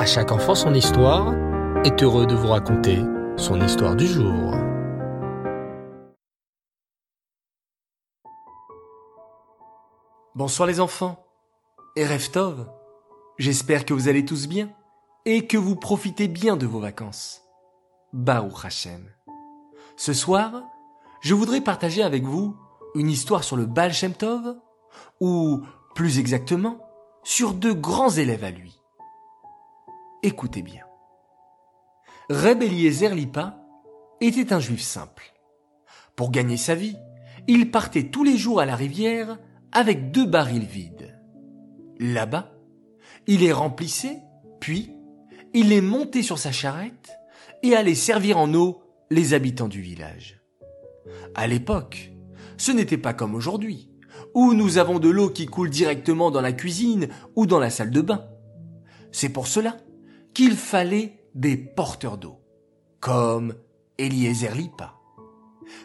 À chaque enfant son histoire est heureux de vous raconter son histoire du jour. Bonsoir les enfants. Et Reftov, j'espère que vous allez tous bien et que vous profitez bien de vos vacances. Baruch Hashem. Ce soir, je voudrais partager avec vous une histoire sur le Baal Tov, ou plus exactement, sur deux grands élèves à lui. Écoutez bien. Reb Eliezer Lipa était un juif simple. Pour gagner sa vie, il partait tous les jours à la rivière avec deux barils vides. Là-bas, il les remplissait, puis il les montait sur sa charrette et allait servir en eau les habitants du village. À l'époque, ce n'était pas comme aujourd'hui, où nous avons de l'eau qui coule directement dans la cuisine ou dans la salle de bain. C'est pour cela qu'il fallait des porteurs d'eau, comme Eliezer Lipa.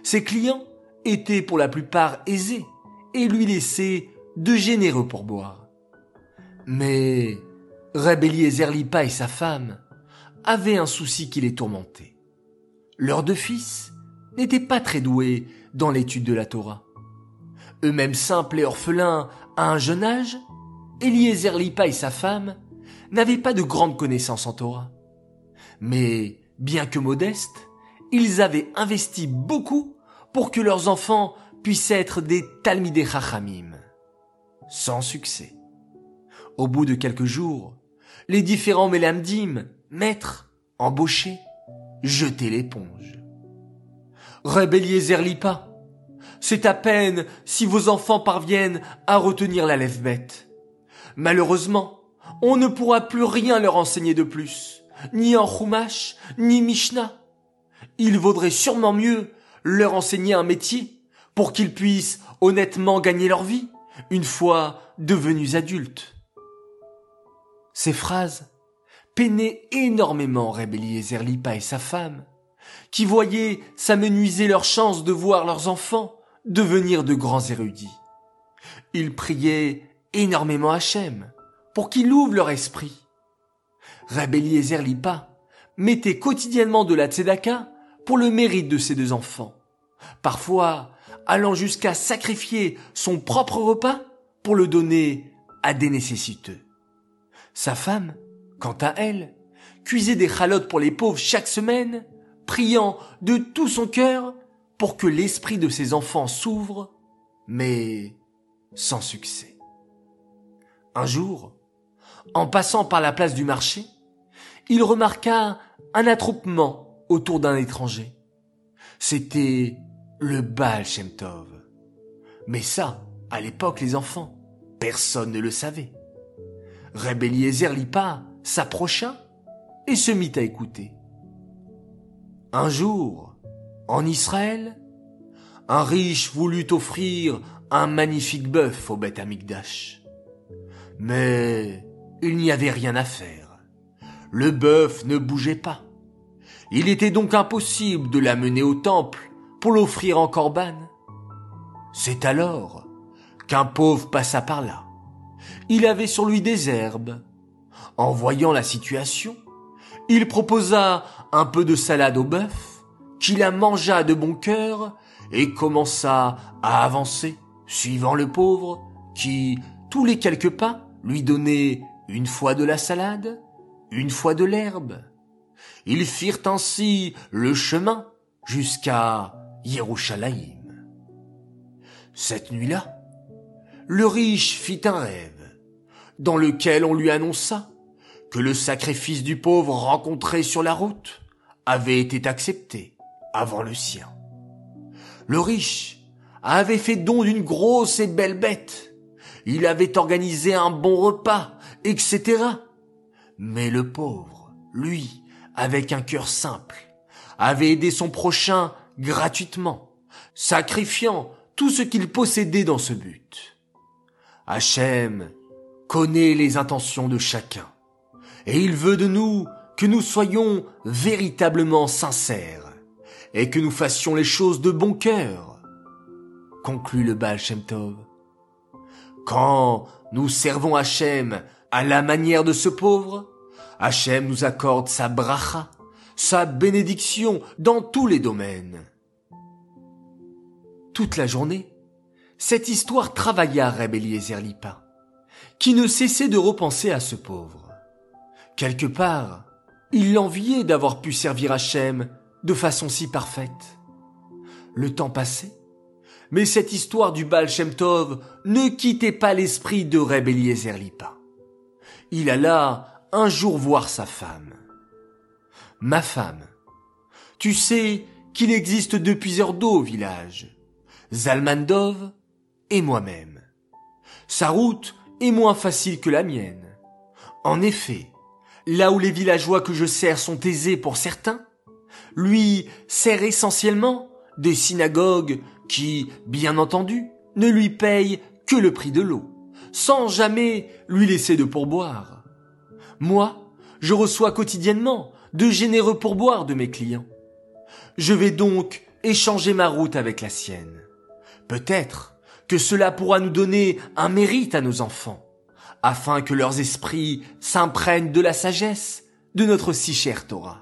Ses clients étaient pour la plupart aisés et lui laissaient de généreux pourboires. Mais Reb Eliezer Lipa et sa femme avaient un souci qui les tourmentait. Leurs deux fils n'étaient pas très doués dans l'étude de la Torah. Eux-mêmes simples et orphelins à un jeune âge, Eliezer Lipa et sa femme n'avaient pas de grandes connaissances en Torah. Mais, bien que modestes, ils avaient investi beaucoup pour que leurs enfants puissent être des Talmidei Chachamim. Sans succès. Au bout de quelques jours, les différents Melamdim, maîtres, embauchés, jetaient l'éponge. Rébelliez Lipa, c'est à peine si vos enfants parviennent à retenir la lèvre bête. Malheureusement, on ne pourra plus rien leur enseigner de plus, ni en Chumash, ni Mishnah. Il vaudrait sûrement mieux leur enseigner un métier pour qu'ils puissent honnêtement gagner leur vie une fois devenus adultes. Ces phrases peinaient énormément Rébellier Zerlipa et sa femme, qui voyaient s'amenuiser leur chance de voir leurs enfants devenir de grands érudits. Ils priaient énormément Hachem pour qu'il ouvre leur esprit. Rabbi Lipa mettait quotidiennement de la tzedaka pour le mérite de ses deux enfants, parfois allant jusqu'à sacrifier son propre repas pour le donner à des nécessiteux. Sa femme, quant à elle, cuisait des chalotes pour les pauvres chaque semaine, priant de tout son cœur pour que l'esprit de ses enfants s'ouvre, mais sans succès. Un jour, en passant par la place du marché, il remarqua un attroupement autour d'un étranger. C'était le Baal Shem Tov. Mais ça, à l'époque, les enfants, personne ne le savait. Reb Eliezer Lipa s'approcha et se mit à écouter. Un jour, en Israël, un riche voulut offrir un magnifique bœuf au Beth Amikdash. Mais il n'y avait rien à faire. Le bœuf ne bougeait pas. Il était donc impossible de l'amener au temple pour l'offrir en corban. C'est alors qu'un pauvre passa par là. Il avait sur lui des herbes. En voyant la situation, il proposa un peu de salade au bœuf, qui la mangea de bon cœur et commença à avancer, suivant le pauvre, qui, tous les quelques pas, lui donnait une fois de la salade, une fois de l'herbe. Ils firent ainsi le chemin jusqu'à Yerushalayim. Cette nuit-là, le riche fit un rêve, dans lequel on lui annonça que le sacrifice du pauvre rencontré sur la route avait été accepté avant le sien. Le riche avait fait don d'une grosse et belle bête. Il avait organisé un bon repas etc. Mais le pauvre, lui, avec un cœur simple, avait aidé son prochain gratuitement, sacrifiant tout ce qu'il possédait dans ce but. Hachem connaît les intentions de chacun, et il veut de nous que nous soyons véritablement sincères, et que nous fassions les choses de bon cœur, conclut le Baal Tov. Quand nous servons Hachem à la manière de ce pauvre, Hachem nous accorde sa bracha, sa bénédiction dans tous les domaines. Toute la journée, cette histoire travailla Reb Eliezer Lipa, qui ne cessait de repenser à ce pauvre. Quelque part, il l'enviait d'avoir pu servir Hachem de façon si parfaite. Le temps passait, mais cette histoire du Baal Shem ne quittait pas l'esprit de Reb Eliezer. Il alla un jour voir sa femme. Ma femme, tu sais qu'il existe deux puiseurs d'eau au village, Zalmandov et moi-même. Sa route est moins facile que la mienne. En effet, là où les villageois que je sers sont aisés pour certains, lui sert essentiellement des synagogues qui, bien entendu, ne lui payent que le prix de l'eau, sans jamais lui laisser de pourboire. Moi, je reçois quotidiennement de généreux pourboires de mes clients. Je vais donc échanger ma route avec la sienne. Peut-être que cela pourra nous donner un mérite à nos enfants, afin que leurs esprits s'imprègnent de la sagesse de notre si chère Torah.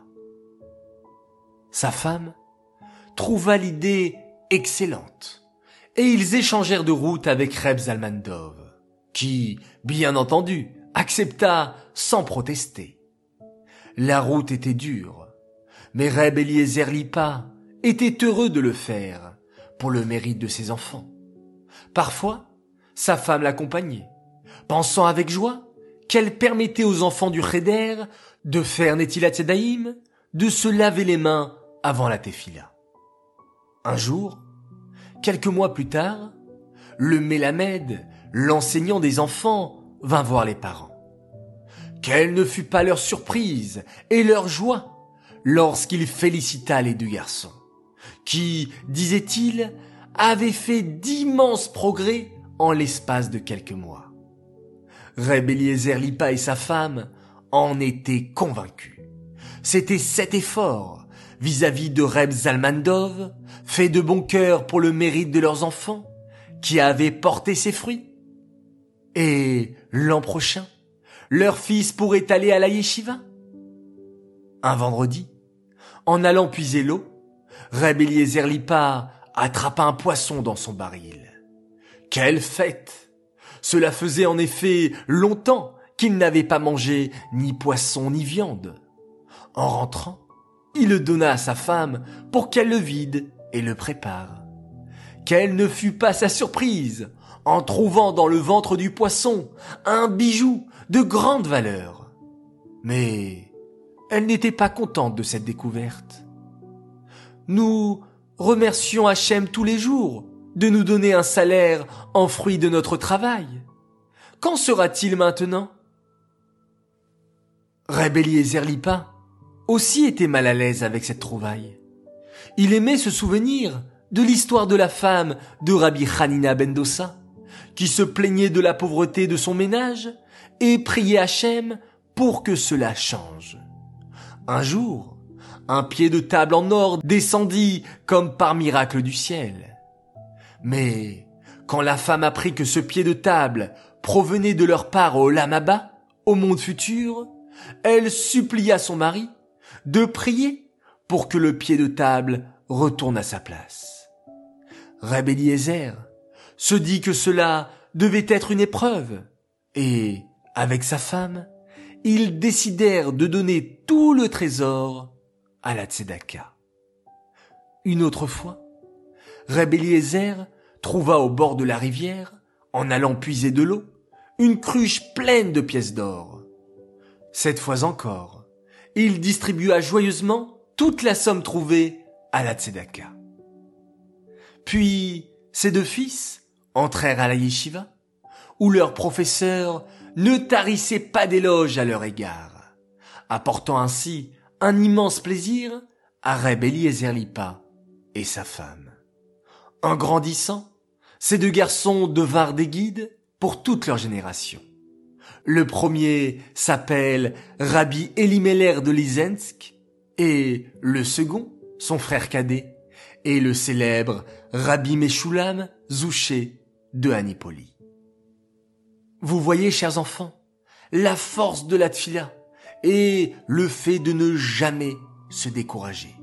Sa femme trouva l'idée excellente, et ils échangèrent de route avec Reb Zalmandov, qui, bien entendu, accepta sans protester. La route était dure, mais Reb Eliezer Lipa était heureux de le faire pour le mérite de ses enfants. Parfois, sa femme l'accompagnait, pensant avec joie qu'elle permettait aux enfants du Cheder de faire Netilat Sedaïm, de se laver les mains avant la tefila. Un jour, quelques mois plus tard, le Mélamède, l'enseignant des enfants, vint voir les parents. Quelle ne fut pas leur surprise et leur joie lorsqu'il félicita les deux garçons, qui, disait-il, avaient fait d'immenses progrès en l'espace de quelques mois. Reb Eliezer Lipa et sa femme en étaient convaincus. C'était cet effort vis-à-vis de Reb Zalmandov, fait de bon cœur pour le mérite de leurs enfants, qui avait porté ses fruits. Et l'an prochain, leur fils pourrait aller à la yeshiva. Un vendredi, en allant puiser l'eau, Reb Eliezer Lipa attrapa un poisson dans son baril. Quelle fête! Cela faisait en effet longtemps qu'il n'avait pas mangé ni poisson ni viande. En rentrant, il le donna à sa femme pour qu'elle le vide et le prépare. Quelle ne fut pas sa surprise en trouvant dans le ventre du poisson un bijou de grande valeur. Mais elle n'était pas contente de cette découverte. Nous remercions Hachem tous les jours de nous donner un salaire en fruit de notre travail. Quand sera-t-il maintenant? Rébellier Zerlipa aussi était mal à l'aise avec cette trouvaille. Il aimait se souvenir de l'histoire de la femme de Rabbi Hanina Bendossa, qui se plaignait de la pauvreté de son ménage et priait Hachem pour que cela change. Un jour, un pied de table en or descendit comme par miracle du ciel. Mais quand la femme apprit que ce pied de table provenait de leur part au Lamaba, au monde futur, elle supplia son mari de prier pour que le pied de table retourne à sa place. Reb Eliezer se dit que cela devait être une épreuve, et, avec sa femme, ils décidèrent de donner tout le trésor à la Tzedaka. Une autre fois, Reb Eliezer trouva au bord de la rivière, en allant puiser de l'eau, une cruche pleine de pièces d'or. Cette fois encore, il distribua joyeusement toute la somme trouvée à la tzedaka. Puis, ses deux fils entrèrent à la yeshiva, où leur professeur ne tarissait pas d'éloges à leur égard, apportant ainsi un immense plaisir à Reb Eliezer Lipa et sa femme. En grandissant, ces deux garçons devinrent des guides pour toute leur génération. Le premier s'appelle Rabbi Elimelech de Lizensk et le second, son frère cadet, est le célèbre Rabbi Meshulam Zouché de Anipoli. Vous voyez, chers enfants, la force de la tfila et le fait de ne jamais se décourager.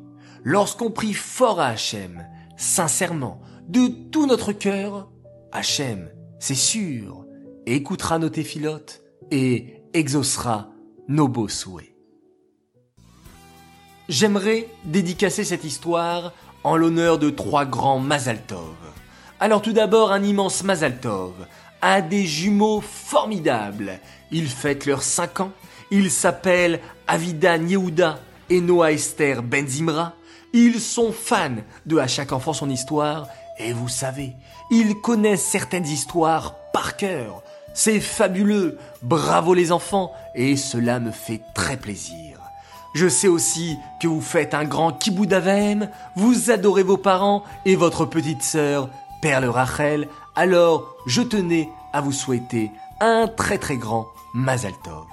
Lorsqu'on prie fort à Hachem, sincèrement, de tout notre cœur, Hachem, c'est sûr, écoutera nos téphilotes et exaucera nos beaux souhaits. J'aimerais dédicacer cette histoire en l'honneur de trois grands Mazaltov. Alors tout d'abord un immense Mazaltov, à des jumeaux formidables. Ils fêtent leurs cinq ans. Ils s'appellent Avidan Yehuda et Noah Esther Benzimra. Ils sont fans de À chaque enfant son histoire. Et vous savez, ils connaissent certaines histoires par cœur. C'est fabuleux. Bravo les enfants. Et cela me fait très plaisir. Je sais aussi que vous faites un grand kiboudavem, vous adorez vos parents et votre petite sœur, Perle Rachel, alors je tenais à vous souhaiter un très très grand Mazal Tov.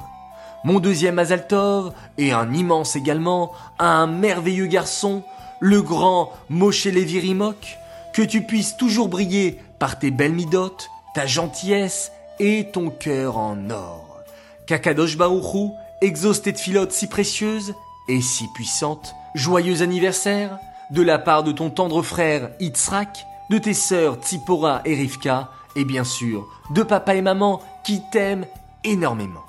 Mon deuxième Mazal Tov, et un immense également, un merveilleux garçon, le grand Moshe Levi Rimok, que tu puisses toujours briller par tes belles midotes, ta gentillesse et ton cœur en or. Kakadosh Baruchou exauce tes filotes si précieuses et si puissantes. Joyeux anniversaire de la part de ton tendre frère Yitzhak, de tes sœurs Tsipora et Rivka, et bien sûr de papa et maman qui t'aiment énormément.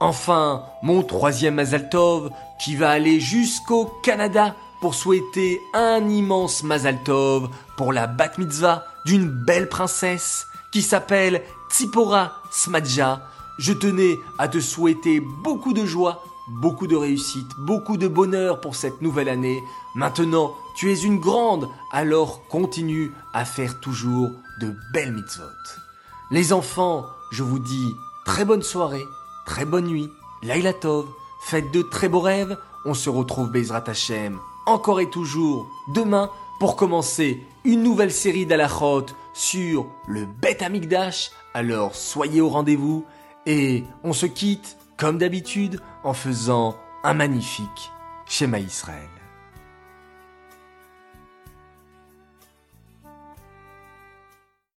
Enfin, mon troisième Mazaltov qui va aller jusqu'au Canada pour souhaiter un immense Mazaltov pour la bat mitzvah d'une belle princesse qui s'appelle Tsipora Smadja, je tenais à te souhaiter beaucoup de joie, beaucoup de réussite, beaucoup de bonheur pour cette nouvelle année. Maintenant, tu es une grande, alors continue à faire toujours de belles mitzvot. Les enfants, je vous dis très bonne soirée, très bonne nuit, Laila Tov, faites de très beaux rêves, on se retrouve Bezrat Hashem encore et toujours demain pour commencer une nouvelle série d'Alachot sur le Bet Amigdash, alors soyez au rendez-vous et on se quitte, comme d'habitude, en faisant un magnifique schéma Israël.